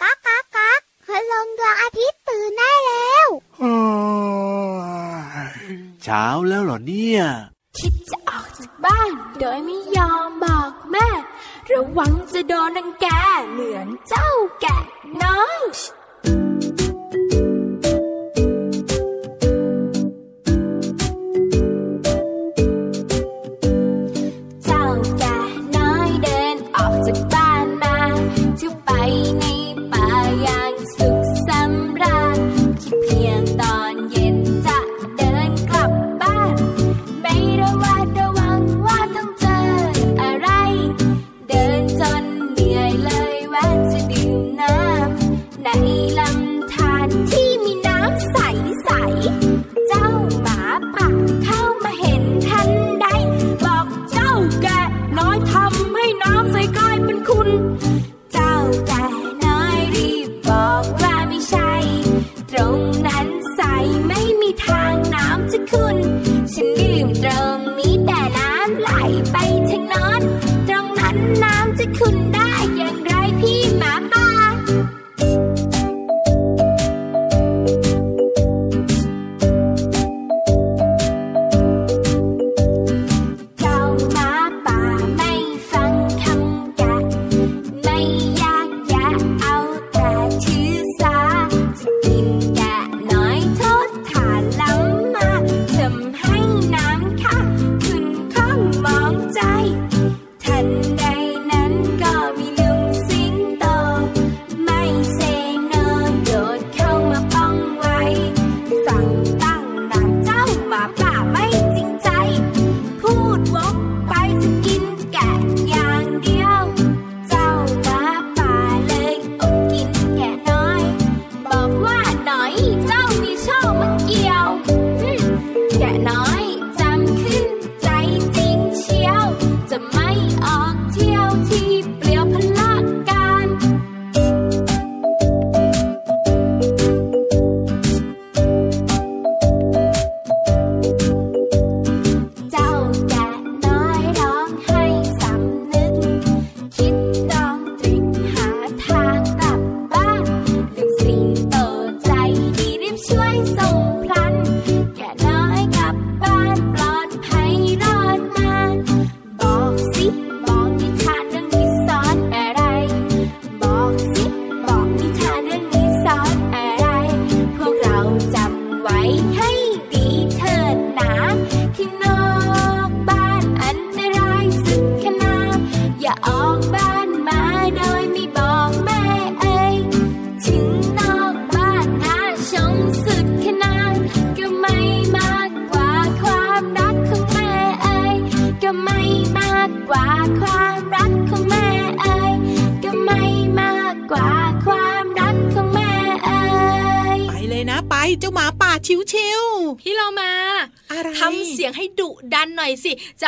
ก๊ากก๊ากก๊ากพลังดวงอาทิตย์ตื่นได้แล้วเช้าแล้วเหรอเนี่ยคิดจะออกจากบ้าน โดยไม่ยอมบอกแม่ ระวังจะโดนนังแกเหมือนเจ้าแกะน้อย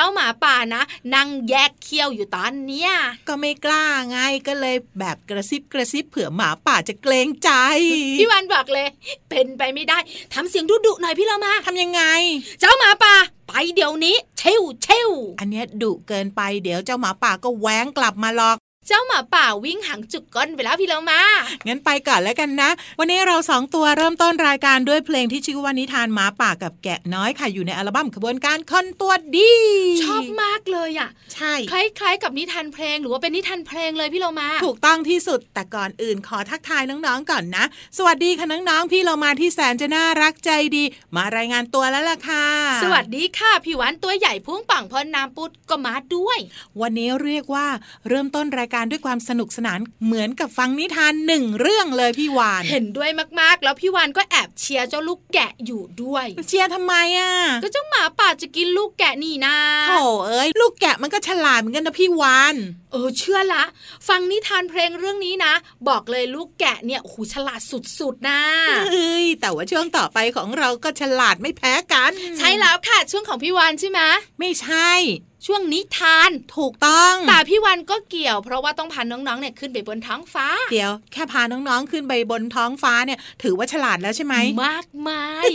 จ้าหมาป่านะนั่งแยกเคี้ยวอยู่ตอนเนี้ยก็ไม่กล้าไงก็เลยแบบกระซิบกระซิบเผื่อหมาป่าจะเกรงใจพี่วันบอกเลย เป็นไปไม่ได้ทำเสียงดุดุๆหน่อยพี่เรามาทำยังไง เจ้าหมาป่าไปเดี๋ยวนี้เชวเชวอันเนี้ยดุเกินไปเดี๋ยวเจ้าหมาป่าก็แหวงกลับมาหรอก เจ้าหมาป่าวิ่งหางจุกก้นไปแล้วพี่เรามา งั้นไปก่อนแล้วกันนะ วันนี้เราสองตัวเริ่มต้นรายการด้วยเพลงที่ชื่อว่านิทานหมาป่ากับแกะน้อยค่ะอยู่ในอัลบั้มขบวนการคนตัวดี ชอบมากเลยอะ ใช่ คล้ายๆ กับนิทานเพลงหรือว่าเป็นนิทานเพลงเลยพี่เรามา ถูกต้องที่สุด แต่ก่อนอื่นขอทักทายน้องๆก่อนนะ สวัสดีค่ะน้องๆพี่เรามาที่แสนจะน่ารักใจดี มารายงานตัวแล้วล่ะค่ะ สวัสดีค่ะพี่วันตัวใหญ่พุ่งปังพอน้ำปุดก็มาด้วย วันนี้เรียกว่าเริ่มต้นรายการด้วยความสนุกสนานเหมือนกับฟังนิทานหนึ่งเรื่องเลยพี่วานเห็นด้วยมากๆ แล้วพี่วันก็แอบเชียร์เจ้าลูกแกะอยู่ด้วย เชียร์ทำไมอะก็เจ้าหมาป่าจะกินลูกแกะนี่นาโถเอ้ยลูกแกะมันก็ฉลาดเหมือนกันนะพี่วานเออเชื่อละ ฟังนิทานเพลงเรื่องนี้นะ บอกเลยลูกแกะเนี่ยโอ้โหฉลาดสุดๆนะเอ้ยแต่ว่าช่วงต่อไปของเราก็ฉลาดไม่แพ้กัน ใช่แล้วค่ะช่วงของพี่วันใช่ไหมไม่ใช่ ช่วงนิทานถูกต้องแต่พี่วันก็เกี่ยว เพราะว่าต้องพาน้องๆเนี่ยขึ้นไปบนท้องฟ้า เดี๋ยว แค่พาน้องๆขึ้นไปบนท้องฟ้าเนี่ย ถือว่าฉลาดแล้วใช่ไหมมากมาย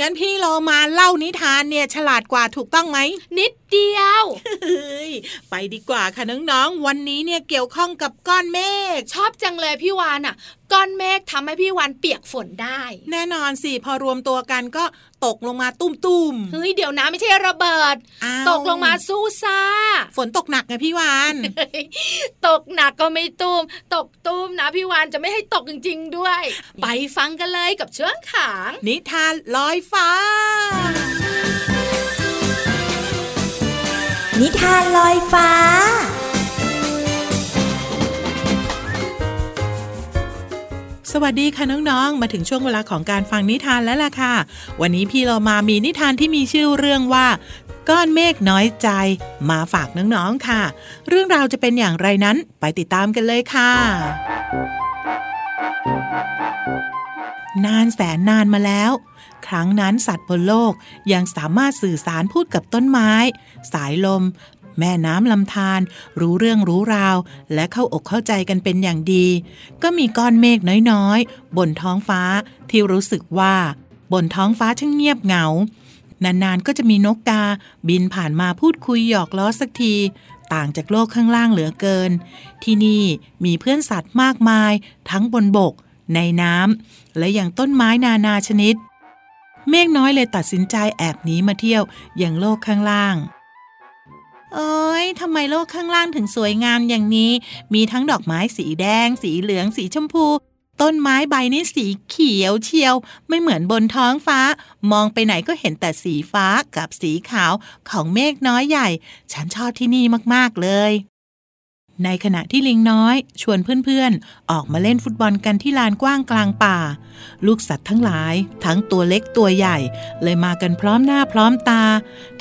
งั้นพี่เรามาเล่านิทานเนี่ยฉลาดกว่าถูกต้องไหมนิดเดียวเฮ้ยไปดีกว่าค่ะน้องๆ วันนี้เนี่ยเกี่ยวข้องกับก้อนเมฆชอบจังเลยพี่วานอะ ก้อนเมฆทำให้พี่วานเปียกฝนได้ แน่นอนสิพอรวมตัวกันก็ตกลงมาตุ้มๆเฮ้ยเดี๋ยวนะไม่ใช่ระเบิดอ้าวตกลงมาสู้ซ่า ฝนตกหนักไงพี่วานตกหนักก็ไม่ตุ้ม ตกตุ้มนะพี่วานจะไม่ให้ตกจริง ๆ ด้วย ไปฟังกันเลยกับเชื้องขางนิทานลอยฟ้า นิทานลอยฟ้า สวัสดีค่ะน้องๆ มาถึงช่วงเวลาของการฟังนิทานแล้วล่ะค่ะ วันนี้พี่เรามามีนิทานที่มีชื่อเรื่องว่า ก้อนเมฆน้อยใจมาฝากน้องๆค่ะ เรื่องราวจะเป็นอย่างไรนั้นไปติดตามกันเลยค่ะ นานแสนนานมาแล้ว ครั้งนั้นสัตว์บนโลกยังสามารถสื่อสารพูดกับต้นไม้สายลม แม่น้ำลำธารรู้เรื่องรู้ราว และเข้าอกเข้าใจกันเป็นอย่างดี ก็มีก้อนเมฆน้อยๆ บนท้องฟ้าที่รู้สึกว่า บนท้องฟ้าช่างเงียบเหงานานๆก็จะมีนกกาบินผ่านมาพูดคุยหยอกล้อสักทีต่างจากโลกข้างล่างเหลือเกิน ที่นี่มีเพื่อนสัตว์มากมาย ทั้งบนบก ในน้ำและอย่างต้นไม้นานาชนิด เมฆน้อยเลยตัดสินใจแอบหนีมาเที่ยวอย่างโลกข้างล่าง โอ้ยทำไมโลกข้างล่างถึงสวยงามอย่างนี้ มีทั้งดอกไม้สีแดง สีเหลือง สีชมพู ต้นไม้ใบนี่สีเขียวเชียว ไม่เหมือนบนท้องฟ้า มองไปไหนก็เห็นแต่สีฟ้ากับสีขาวของเมฆน้อยใหญ่ ฉันชอบที่นี่มาก ๆ เลย ในขณะที่ลิงน้อย ชวนเพื่อนๆ ออกมาเล่นฟุตบอลกันที่ลานกว้างกลางป่า ลูกสัตว์ทั้งหลาย ทั้งตัวเล็กตัวใหญ่ เลยมากันพร้อมหน้าพร้อมตา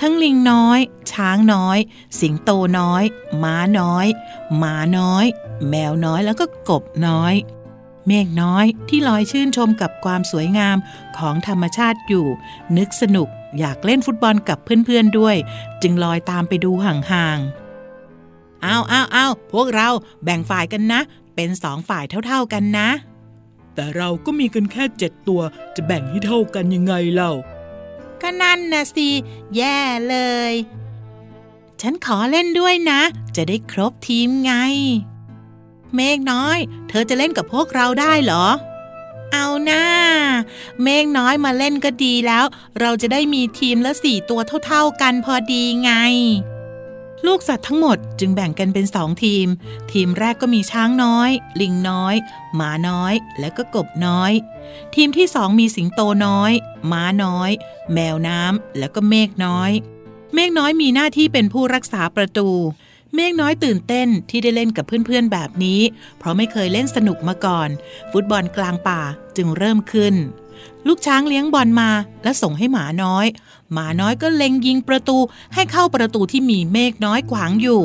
ทั้งลิงน้อย ช้างน้อย สิงโตน้อย ม้าน้อย หมาน้อย แมวน้อยแล้วก็กบน้อย เมฆน้อยที่ลอยชื่นชมกับความสวยงามของธรรมชาติอยู่ นึกสนุกอยากเล่นฟุตบอลกับเพื่อนๆด้วย จึงลอยตามไปดูห่างๆ เอาเอาเอาพวกเราแบ่งฝ่ายกันนะ เป็นสองฝ่ายเท่าๆกันนะ แต่เราก็มีกันแค่เจ็ดตัว จะแบ่งให้เท่ากันยังไงเล่าก็นั่นนะสิแย่เลย ฉันขอเล่นด้วยนะ จะได้ครบทีมไง เมฆน้อย เธอจะเล่นกับพวกเราได้เหรอ เอาหน้า เมฆน้อยมาเล่นก็ดีแล้ว เราจะได้มีทีมละสี่ตัวเท่าๆกันพอดีไง ลูกสัตว์ทั้งหมดจึงแบ่งกันเป็นสองทีม ทีมแรกก็มีช้างน้อย ลิงน้อย หมาน้อย และก็กบน้อย ทีมที่สองมีสิงโตน้อย ม้าน้อย แมวน้ำแล้วก็เมฆน้อย เมฆน้อยมีหน้าที่เป็นผู้รักษาประตู เมฆน้อยตื่นเต้นที่ได้เล่นกับเพื่อนๆแบบนี้ เพราะไม่เคยเล่นสนุกมาก่อน ฟุตบอลกลางป่าจึงเริ่มขึ้น ลูกช้างเลี้ยงบอลมาและส่งให้หมาน้อย หมาน้อยก็เล็งยิงประตูให้เข้าประตูที่มีเมฆน้อยขวางอยู่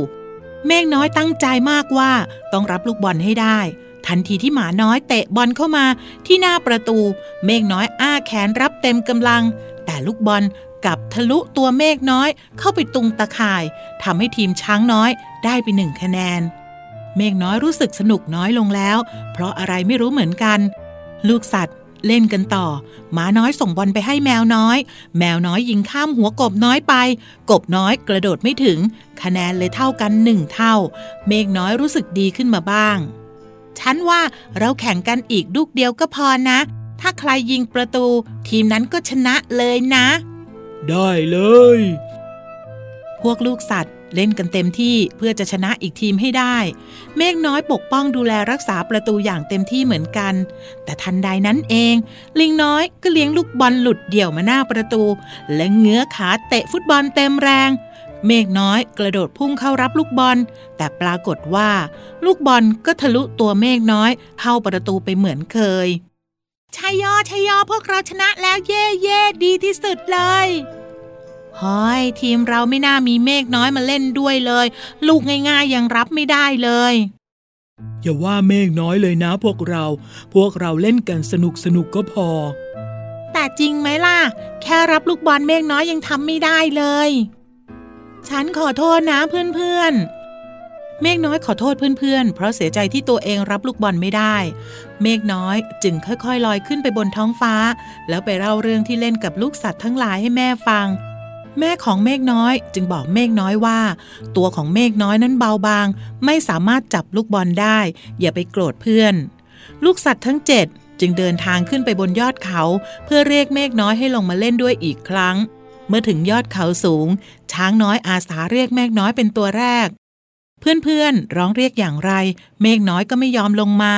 เมฆน้อยตั้งใจมากว่าต้องรับลูกบอลให้ได้ ทันทีที่หมาน้อยเตะบอลเข้ามาที่หน้าประตู เมฆน้อยอ้าแขนรับเต็มกำลัง แต่ลูกบอลกับทะลุตัวเมฆน้อยเข้าไปตุงตะข่ายทำให้ทีมช้างน้อยได้ไปหนึ่งคะแนน เมฆน้อยรู้สึกสนุกน้อยลงแล้ว เพราะอะไรไม่รู้เหมือนกัน ลูกสัตว์ เล่นกันต่อหมาน้อยส่งบอลไปให้แมวน้อย แมวน้อยยิงข้ามหัวกบน้อยไป กบน้อยกระโดดไม่ถึง คะแนนเลยเท่ากันหนึ่งเท่า เมฆน้อยรู้สึกดีขึ้นมาบ้าง ฉันว่าเราแข่งกันอีกลูกเดียวก็พอนะ ถ้าใครยิงประตู ทีมนั้นก็ชนะเลยนะ ได้เลย พวกลูกสัตว์เล่นกันเต็มที่เพื่อจะชนะอีกทีมให้ได้ เมฆน้อยปกป้องดูแลรักษาประตูอย่างเต็มที่เหมือนกัน แต่ทันใดนั้นเอง ลิงน้อยก็เลี้ยงลูกบอลหลุดเดี่ยวมาหน้าประตู และเงื้อขาเตะฟุตบอลเต็มแรง เมฆน้อยกระโดดพุ่งเข้ารับลูกบอล แต่ปรากฏว่า ลูกบอลก็ทะลุตัวเมฆน้อย เข้าประตูไปเหมือนเคยชัยยอชัยยอพวกเราชนะแล้วเย่เย่ดีที่สุดเลย เฮ้ยทีมเราไม่น่ามีเมฆน้อยมาเล่นด้วยเลย ลูกง่ายๆยังรับไม่ได้เลย อย่าว่าเมฆน้อยเลยนะพวกเรา พวกเราเล่นกันสนุกสนุกก็พอ แต่จริงไหมล่ะ แค่รับลูกบอลเมฆน้อยยังทำไม่ได้เลย ฉันขอโทษนะเพื่อนๆเมฆน้อยขอโทษเพื่อนๆ เพราะเสียใจที่ตัวเองรับลูกบอลไม่ได้ เมฆน้อยจึงค่อยๆ ลอยขึ้นไปบนท้องฟ้า แล้วไปเล่าเรื่องที่เล่นกับลูกสัตว์ทั้งหลายให้แม่ฟังท แม่ของเมฆน้อยจึงบอกเมฆน้อยว่า ตัวของเมฆน้อยนั้นเบาบาง ไม่สามารถจับลูกบอลได้ อย่าไปโกรธเพื่อน ลูกสัตว์ทั้งเจ็ดจึงเดินทางขึ้นไปบนยอดเขา เพื่อเรียกเมฆน้อยให้ลงมาเล่นด้วยอีกครั้ง เมื่อถึงยอดเขาสูง ช้างน้อยอาสาเรียกเมฆน้อยเป็นตัวแรก เพื่อนๆร้องเรียกอย่างไร เมฆน้อยก็ไม่ยอมลงมา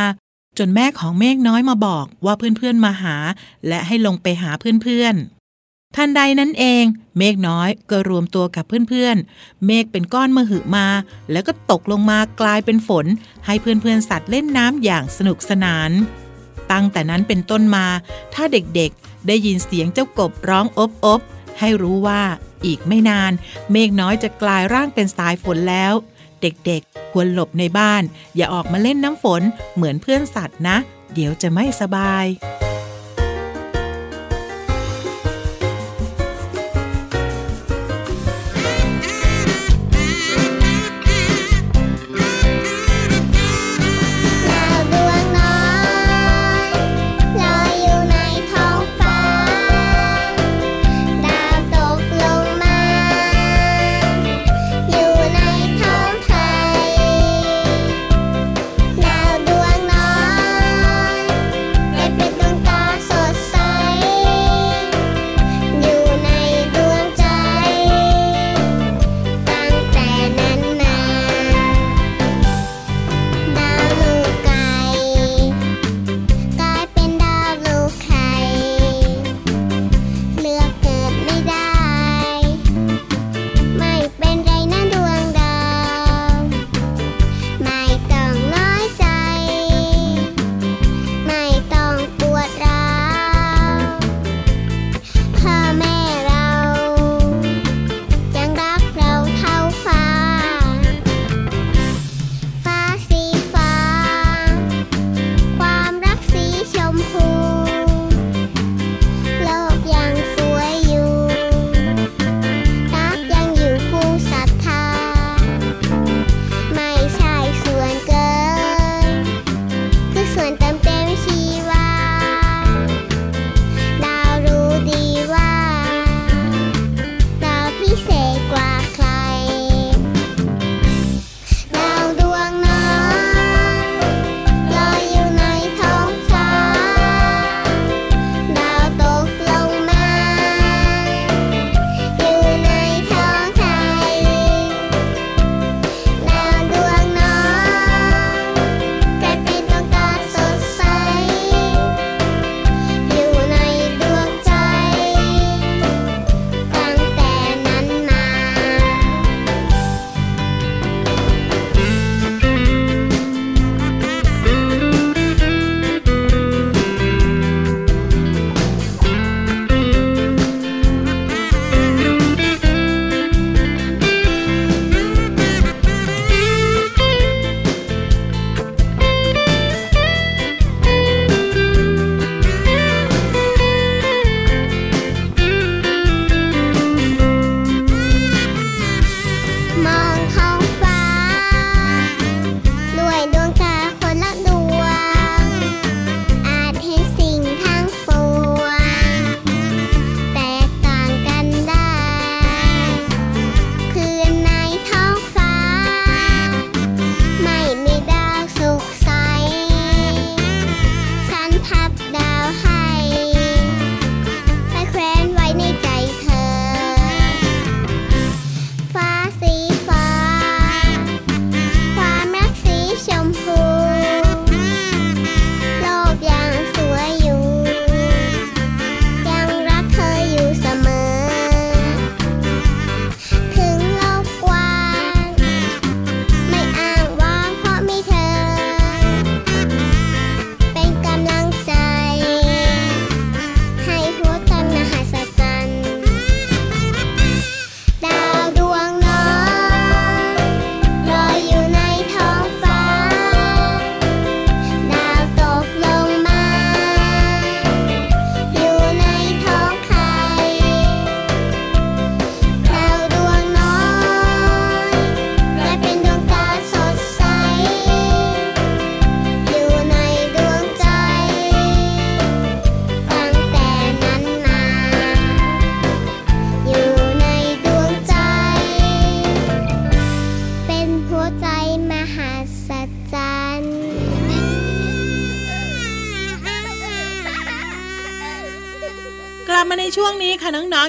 จนแม่ของเมฆน้อยมาบอกว่าเพื่อนๆมาหา และให้ลงไปหาเพื่อนๆ ทันใดนั้นเอง เมฆน้อยก็รวมตัวกับเพื่อนๆ เมฆเป็นก้อนมหึมา แล้วก็ตกลงมากลายเป็นฝน ให้เพื่อนๆสัตว์เล่นน้ำอย่างสนุกสนาน ตั้งแต่นั้นเป็นต้นมา ถ้าเด็กๆ ได้ยินเสียงเจ้ากบร้องอบอบให้รู้ว่าอีกไม่นาน เมฆน้อยจะกลายร่างเป็นสายฝนแล้ว เด็กๆ ควรหลบในบ้าน อย่าออกมาเล่นน้ำฝนเหมือนเพื่อนสัตว์นะ เดี๋ยวจะไม่สบาย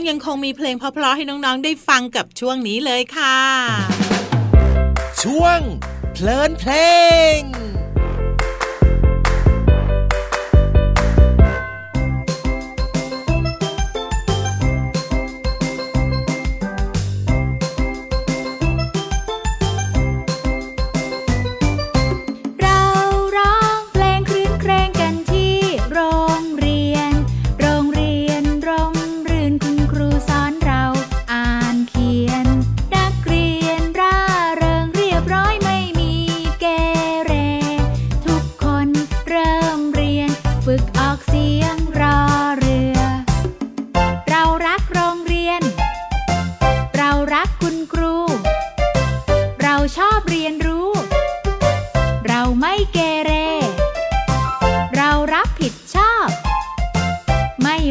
ๆ ยังคงมีเพลงเพราะๆให้น้องๆ ได้ฟังกับช่วงนี้เลยค่ะ ช่วงเพลินเพลง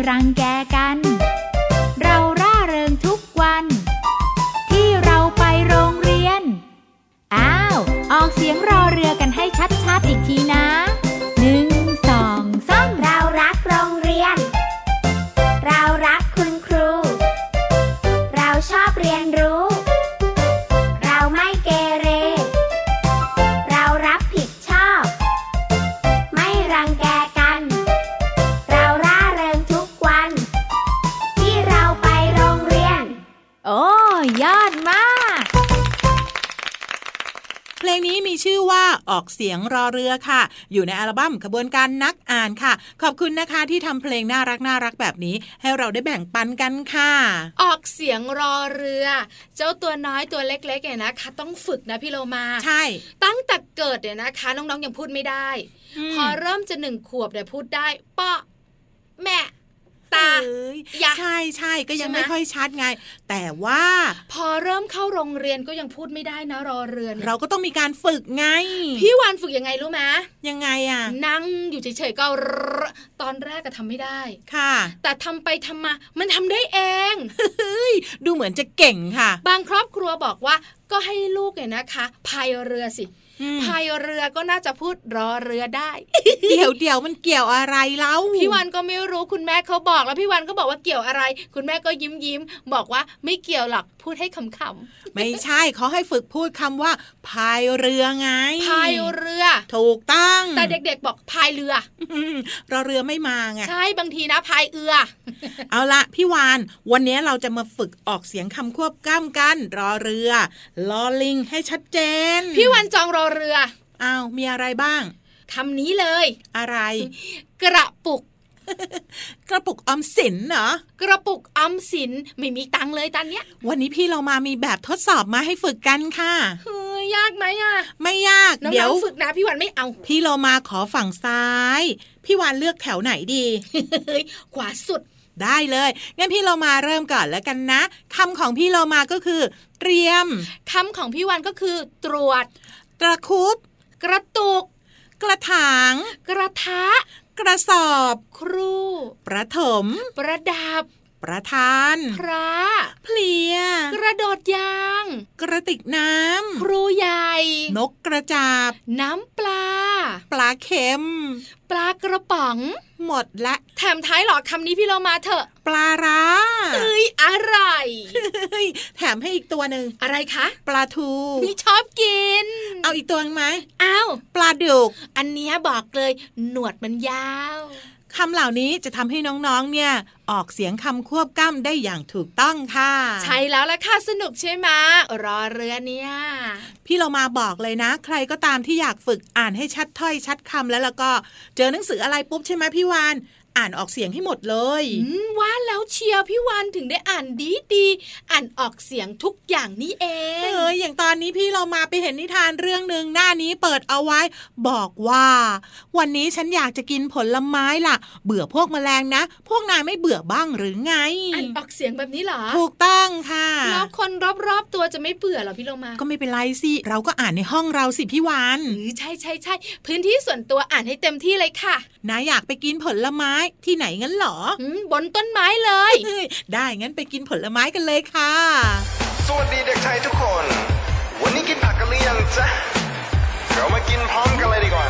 รังแกกัน อว่าออกเสียงรอเรือค่ะ อยู่ในอัลบั้มขบวนการนักอ่านค่ะ ขอบคุณนะคะที่ทำเพลงน่ารักน่ารักแบบนี้ ให้เราได้แบ่งปันกันค่ะ ออกเสียงรอเรือ เจ้าตัวน้อยตัวเล็กๆเนี่ยนะคะ ต้องฝึกนะพี่โลมาใช่ ตั้งแต่เกิดเนี่ยนะคะน้องๆยังพูดไม่ได้อืมพอเริ่มจะหนึ่งขวบเนี่ยพูดได้ป้อแม่ ตาเอ้ยยะใช่ใช่ก็ยังใช่ไหมไม่ค่อยชัดไง แต่ว่าพอเริ่มเข้าโรงเรียนก็ยังพูดไม่ได้นะรอเรือเนี่ยเราก็ต้องมีการฝึกไง พี่วานฝึกยังไงรู้ไหมยังไงอะ นั่งอยู่เฉยๆก็รตอนแรกก็ทำไม่ได้ค่ะ แต่ทำไปทำมา มันทำได้เองเฮ้ยดูเหมือนจะเก่งค่ะ บางครอบครัวบอกว่าก็ให้ลูกเนี่ยนะคะพายเรือสิอืม พายเรือก็น่าจะพูดรอเรือได้ เดี๋ยวเดี๋ยวมันเกี่ยวอะไรเล่าพี่วันก็ไม่รู้คุณแม่เขาบอกแล้วพี่วันก็บอกว่าเกี่ยวอะไร คุณแม่ก็ยิ้มยิ้มบอกว่าไม่เกี่ยวหรอกพูดให้ขำไม่ใช่เขาให้ฝึกพูดคำว่าพายเรือไงๆพายเรือ ถูกต้องแต่เด็กๆบอกพายเรืออืมรอเรือไม่มาไงใช่บางทีนะพายเอือ เอาละพี่วานวันนี้เราจะมาฝึกออกเสียงคำควบกล้ำกัน รอเรือลอลิงให้ชัดเจน พี่วันจองรอเรืออ้าวมีอะไรบ้างคำนี้เลย อะไร กระปุก กระปุกออมสินเหรอกระปุกออมสินไม่มีตังค์เลยตอนเนี้ย วันนี้พี่เรามามีแบบทดสอบมาให้ฝึกกันค่ะเฮ้ยยากไหมอะ ไม่ยากน้เดี๋ยอวงๆฝึกนะพี่วันไม่เอา พี่เรามาขอฝั่งซ้าย พี่วานเลือกแถวไหนดีเฮ้ยขวาสุดได้เลยงั้นพี่เรามาเริ่มก่อนแล้วกันนะคำของพี่เรามาก็คือ เตรียมคำของพี่วันก็คือ ตรวจ ตะคุบ กระตุก กระถาง กระทะ กระสอบ ครู ประถม ประดับประธาน พระ เพลีย กระโดดยาง กระติกน้ครูใหญ่ำนกกระจาบ น้ำปลา ปลาเค็ม ปลากระป๋อง หมดละแถมท้ายหรอคำนี้พี่เรามาเถอะ ปลาร้าเอ้ยอะไรเฮ้ยแถมให้อีกตัวหนึ่งอะไรคะ ปลาทูนี่ชอบกิน เอาอีกตัวหนึงไหมอ้าวปลาดุก อันเนี้ยบอกเลย หนวดมันยาว คำเหล่านี้จะทำให้น้องๆ เนี่ยออกเสียงคำควบกล้ำได้อย่างถูกต้องค่ะ ใช่แล้วละค่ะสนุกใช่ไหมรอเรือเนี่ย พี่เรามาบอกเลยนะ ใครก็ตามที่อยากฝึกอ่านให้ชัดถ้อยชัดคำแล้วแล้วก็ เจอหนังสืออะไรปุ๊บใช่ไหมพี่วาน อ่านออกเสียงให้หมดเลยอืมว่าแล้วเชียร์พี่วันถึงได้อ่านดีดีๆอ่านออกเสียงทุกอย่างนี่เองเอออย่างตอนนี้พี่เรามาไปเห็นนิทานเรื่องหนึ่งหน้านี้เปิดเอาไว้ บอกว่า วันนี้ฉันอยากจะกินผลไม้ล่ะ เบื่อพวกแมลงนะ พวกนายไม่เบื่อบ้างหรือไงอ่านออกเสียงแบบนี้เหรอถูกต้องค่ะแล้ว คนรอบๆตัวจะไม่เบื่อเหรอพี่โลมา ก็ไม่เป็นไรสิ เราก็อ่านในห้องเราสิพี่วานหรือใช่ใช่ใช่พื้นที่ส่วนตัวอ่านให้เต็มที่เลยค่ะนายอยากไปกินผลไม้ที่ไหนงั้นเหรออืมบนต้นไม้เลยเฮ้ยได้งั้นไปกินผลไม้กันเลยค่ะ สวัสดีเด็กไทยทุกคน วันนี้กินผักกันหรือยังจ๊ะเรามากินพร้อมกันเลยดีกว่า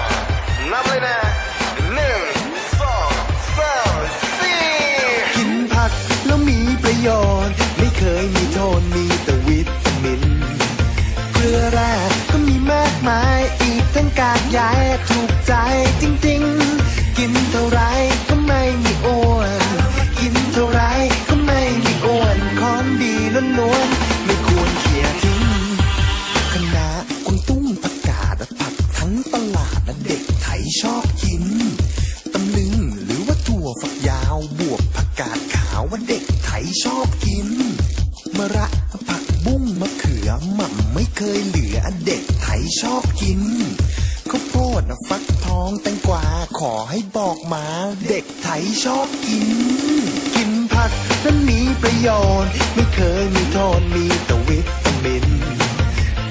นับเลยนะหนึ่งสองสามสี่กินผัก คยมีโทนมีแต่วิตามิน เกลือแร่ก็มีมากมายอีกทั้งกากใยถูกใจจริงๆ กินเท่าไรก็ไม่มีอ้วน กินเท่าไรก็ไม่มีอ้วนคอนดีล้วนๆไม่ควรเขี่ยทิ้งคณะกวางตุ้งผักกาดผักทั้งตลาดเด็กไทยชอบกินตำลึงหรือว่าถั่วฝักยาวบวกผักกาดขาวว่าเด็กไทยชอบ โยน ไม่เคยมีโทษมีแต่วิตามิน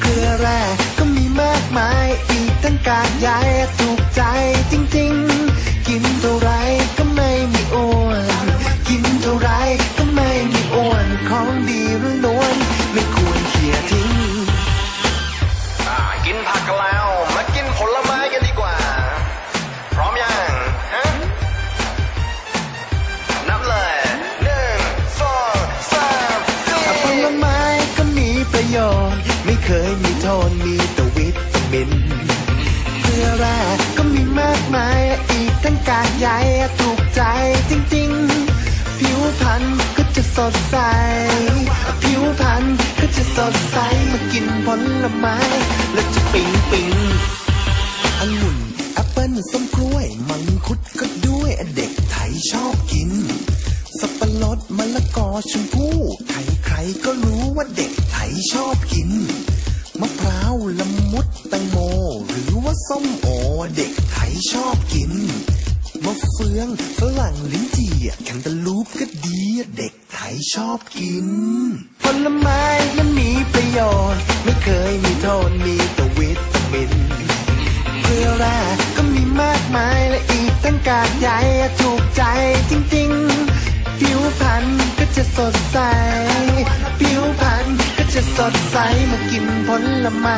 เกลือแร่ก็มีมากมาย อีกทั้งกากใยถูกใจจริง ไม่เคยมีโทษมีแต่วิตามินเกลือแร่ก็มีมากมายอีกทั้งกากใยถูกใจจริงๆ ผิวพรรณก็จะสดใส ผิวพรรณก็จะสดใสมากินผลไม้ แล้วจะปิ๊งปิ๊งองุ่นแอปเปิ้ลส้มกล้วย มังคุดก็ด้วยเด็กไทยชอบกิน สับปะรดมะละกอชมพู่ใครใครก็รู้ว่าเด็กไทยชอบกิน มะพร้าวละมุดแตงโม หรือว่าส้มโอเด็กไทยชอบกิน มะเฟืองฝรั่งลิ้นจี่แคนตาลูปก็ดีเด็กไทยชอบกิน ผลไม้มันมีประโยชน์ ไม่เคยมีโทษมีแต่วิตามินเกลือแร่ก็มีมากมายและอีกทั้งกากใยถูกใจจริง ดใส ผิวพรรณก็จะสดใสมากินผลไม้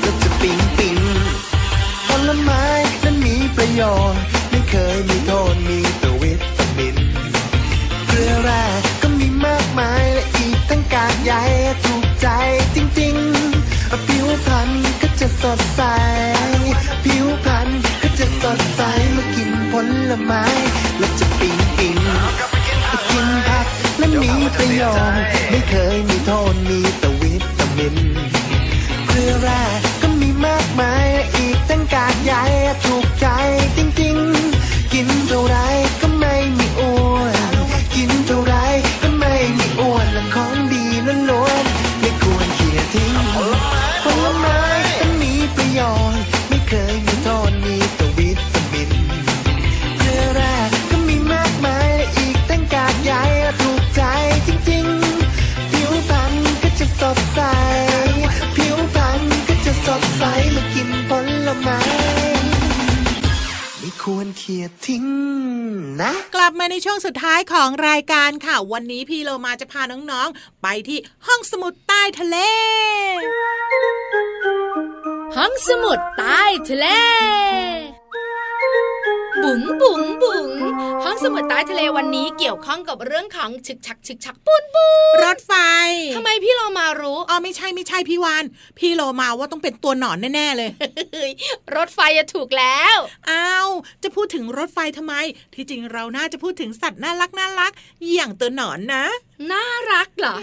แล้วจะปิ๊งปิ๊งผลไม้นั้นมีประโยชน์ ไม่เคยมีโทษมีแต่วิตามินเกลือแร่ก็มีมากมายและอีกทั้งกากใยถูกใจจริงๆ ผิวพรรณก็จะสดใส ผิวพรรณก็จะสดใสมากินผลไม้แล้วจะปิ๊งปิ๊ง มีประโยชน์ไม่เคยมีโทษมีแต่วิตามินเกลือแร่ก็มีมากมายอีกตั้งกากใหญ่ถูกใจจริงๆ กินเท่าไร นะ กลับมาในช่วงสุดท้ายของรายการค่ะ วันนี้พี่โลมาจะพาน้องๆ ไปที่ห้องสมุดใต้ทะเล ห้องสมุดใต้ทะเล บุ๋งบุ๋งบุ๋งห้องสมุดใต้ทะเลวันนี้เกี่ยวข้องกับเรื่องของฉึกฉักฉึกฉักปุนปุนรถไฟทำไมพี่เรามารู้อ๋อไม่ใช่ไม่ใช่พี่วานพี่โลมาว่าต้องเป็นตัวหนอนแน่ๆเลย รถไฟจะถูกแล้วอ้าวจะพูดถึงรถไฟทำไม ที่จริงเราน่าจะพูดถึงสัตว์น่ารักน่ารักอย่างตัวหนอนนะ น่ารักเหรอ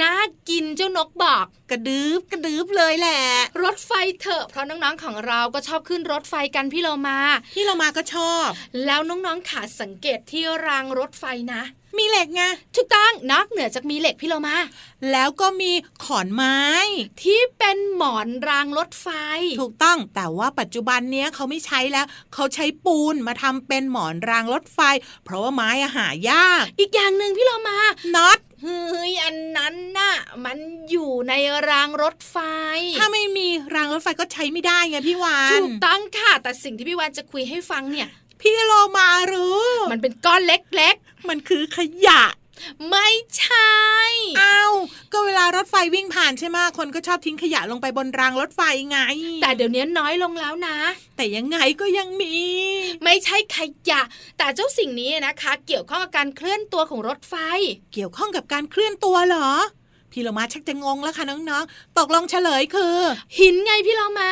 น่ากินเจ้านกบอกกระดึบกระดึบเลยแหละ รถไฟเถอะเพราะน้องๆของเราก็ชอบขึ้นรถไฟกันพี่เรามาพี่โลมาก็ชอบ แล้วน้องๆขาสังเกตที่รางรถไฟนะ มีเหล็กไงถูกต้องนอกเหนือจากมีเหล็กพี่เรามา แล้วก็มีขอนไม้ ที่เป็นหมอนรางรถไฟ ถูกต้องแต่ว่าปัจจุบันเนี้ยเขาไม่ใช้แล้ว เขาใช้ปูนมาทำเป็นหมอนรางรถไฟ เพราะว่าไม้อะหายาก อีกอย่างหนึ่งพี่เรามาน็อต เฮ้ยอันนั้นน่ะ มันอยู่ในรางรถไฟ ถ้าไม่มีรางรถไฟก็ใช้ไม่ได้ไงพี่วานถูกต้องค่ะแต่สิ่งที่พี่วานจะคุยให้ฟังเนี่ยพี่โลมารู้ มันเป็นก้อนเล็กมันคือขยะๆ ไม่ใช่อ้าวก็เวลารถไฟวิ่งผ่านใช่ไหมคนก็ชอบทิ้งขยะลงไปบนรางรถไฟไง แต่เดี๋ยวนี้น้อยลงแล้วนะ แต่ยังไงก็ยังมี ไม่ใช่ขยะ แต่เจ้าสิ่งนี้นะคะ เกี่ยวข้องกับการเคลื่อนตัวของรถไฟ เกี่ยวข้องกับการเคลื่อนตัวเหรอ พี่เรามาชักจะงงแล้วค่ะน้องๆ ตกลงเฉลยคือ หินไงพี่เรามา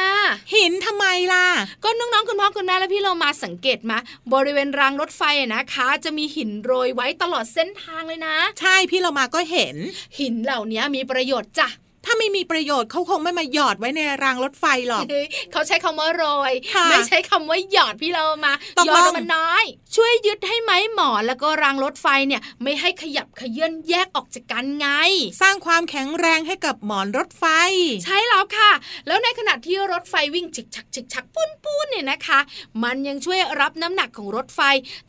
หินทำไมล่ะ ก็น้องๆ คุณพ่อคุณแม่และพี่เรามาสังเกตมาบริเวณรางรถไฟอะนะคะ จะมีหินโรยไว้ตลอดเส้นทางเลยนะ ใช่พี่เรามาก็เห็น หินเหล่านี้มีประโยชน์จ้ะ ถ้าไม่มีประโยชน์เขาคงไม่มาหยอดไว้ในรางรถไฟหรอกเฮ้ยเขาใช้คำว่าโรยค่ะไม่ใช้คำว่าหยอดพี่เรามาตกหยลอดงมันน้อย ช่วยยึดให้ไม้หมอนแล้วก็รางรถไฟเนี่ย ไม่ให้ขยับขยื่นแยกออกจากกันไง สร้างความแข็งแรงให้กับหมอนรถไฟ ใช่แล้วค่ะ แล้วในขณะที่รถไฟวิ่งฉิกชักฉิกชักปุ้นปุ้นเนี่ยนะคะ มันยังช่วยรับน้ำหนักของรถไฟ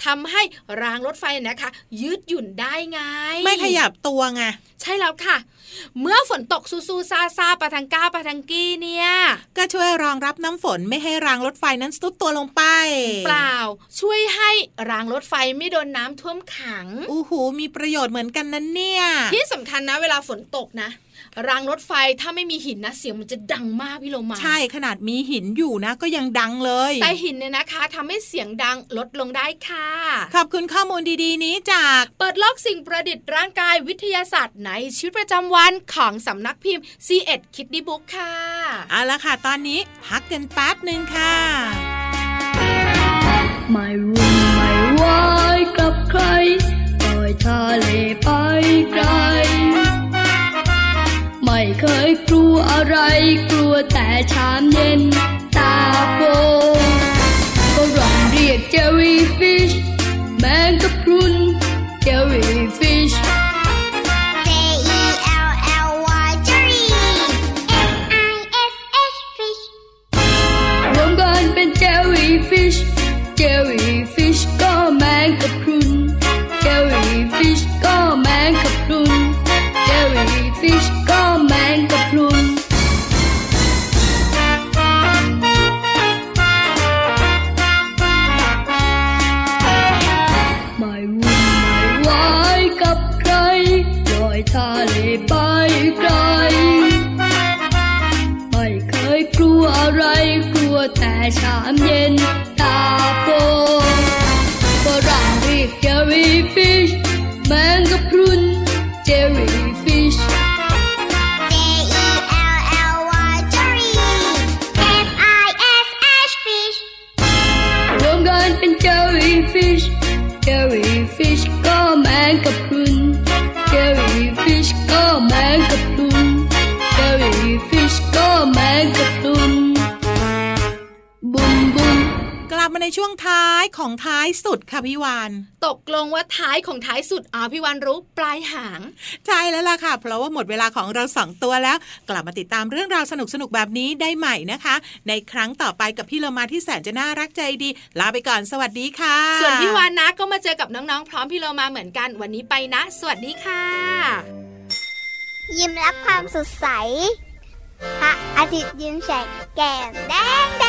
ทำให้รางรถไฟนะคะ ยืดหยุ่นได้ไง ไม่ขยับตัวไงใช่แล้วค่ะ เมื่อฝนตกซูซูซาซาปะทังก้าปะทังกี้เนี่ย ก็ช่วยรองรับน้ำฝนไม่ให้รางรถไฟนั้นซุดตัวลงไป เปล่า ช่วยให้รางรถไฟไม่โดนน้ำท่วมขังอู้หูมีประโยชน์เหมือนกันนั้นเนี่ย ที่สำคัญนะ เวลาฝนตกนะ รางรถไฟถ้าไม่มีหินนะเสียงมันจะดังมากพี่โลมา ใช่ขนาดมีหินอยู่นะ ก็ยังดังเลย แต่หินเนี่ยนะคะทำให้เสียงดังลดลงได้ค่ะ ขอบคุณข้อมูลดีๆ นี้จาก เปิดโลกสิ่งประดิษฐ์ร่างกายวิทยาศาสตร์ในชีวิตประจำวันของสำนักพิมพ์ c ีเอ็ดคิดดีบุ๊กค่ะ เอาละค่ะ ตอนนี้พักกันแป๊บหนึ่งค่ะไม่วุ่นไม่วายกับใครปล่อยทะเลไปไกล ไม่เคยกลัวอะไรกลัวแต่ชามเย็นตาโฟก็ร้องเรียกเจวีฟี ท้ายของท้ายสุดค่ะพี่วานตกลงว่าท้ายของท้ายสุดอ๋อพี่วันรู้ปลายหาง ใช่แล้วล่ะค่ะ เพราะว่าหมดเวลาของเราสองตัวแล้ว กลับมาติดตามเรื่องราวสนุกๆแบบนี้ได้ใหม่นะคะ ในครั้งต่อไปกับพี่เรามาที่แสนจะน่ารักใจดี ลาไปก่อนสวัสดีค่ะ ส่วนพี่วานนะก็มาเจอกับน้องๆ พร้อมพี่เรามาเหมือนกันวันนี้ไปนะ สวัสดีค่ะ ยิ้มรับความสดใสพระอาทิตย์ยิ้มแฉกแก้มแดงแด